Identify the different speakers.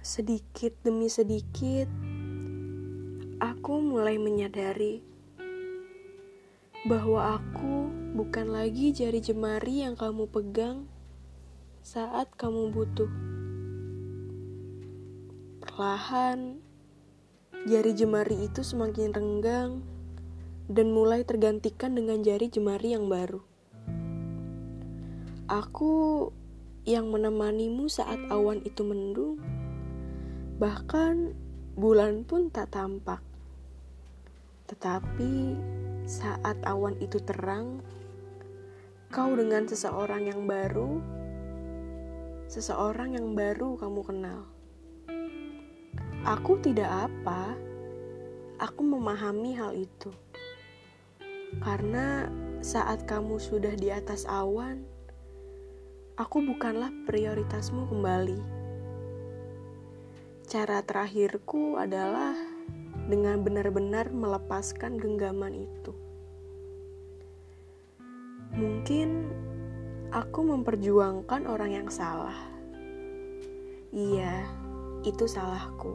Speaker 1: Sedikit demi sedikit, aku mulai menyadari bahwa aku bukan lagi jari jemari yang kamu pegang saat kamu butuh. Perlahan, jari jemari itu semakin renggang dan mulai tergantikan dengan jari jemari yang baru. Aku yang menemanimu saat awan itu mendung, bahkan bulan pun tak tampak. Tetapi saat awan itu terang, kau dengan seseorang yang baru, seseorang yang baru kamu kenal. Aku tidak apa, aku memahami hal itu. Karena saat kamu sudah di atas awan, aku bukanlah prioritasmu kembali. Cara terakhirku adalah dengan benar-benar melepaskan genggaman itu. Mungkin aku memperjuangkan orang yang salah. Iya, itu salahku.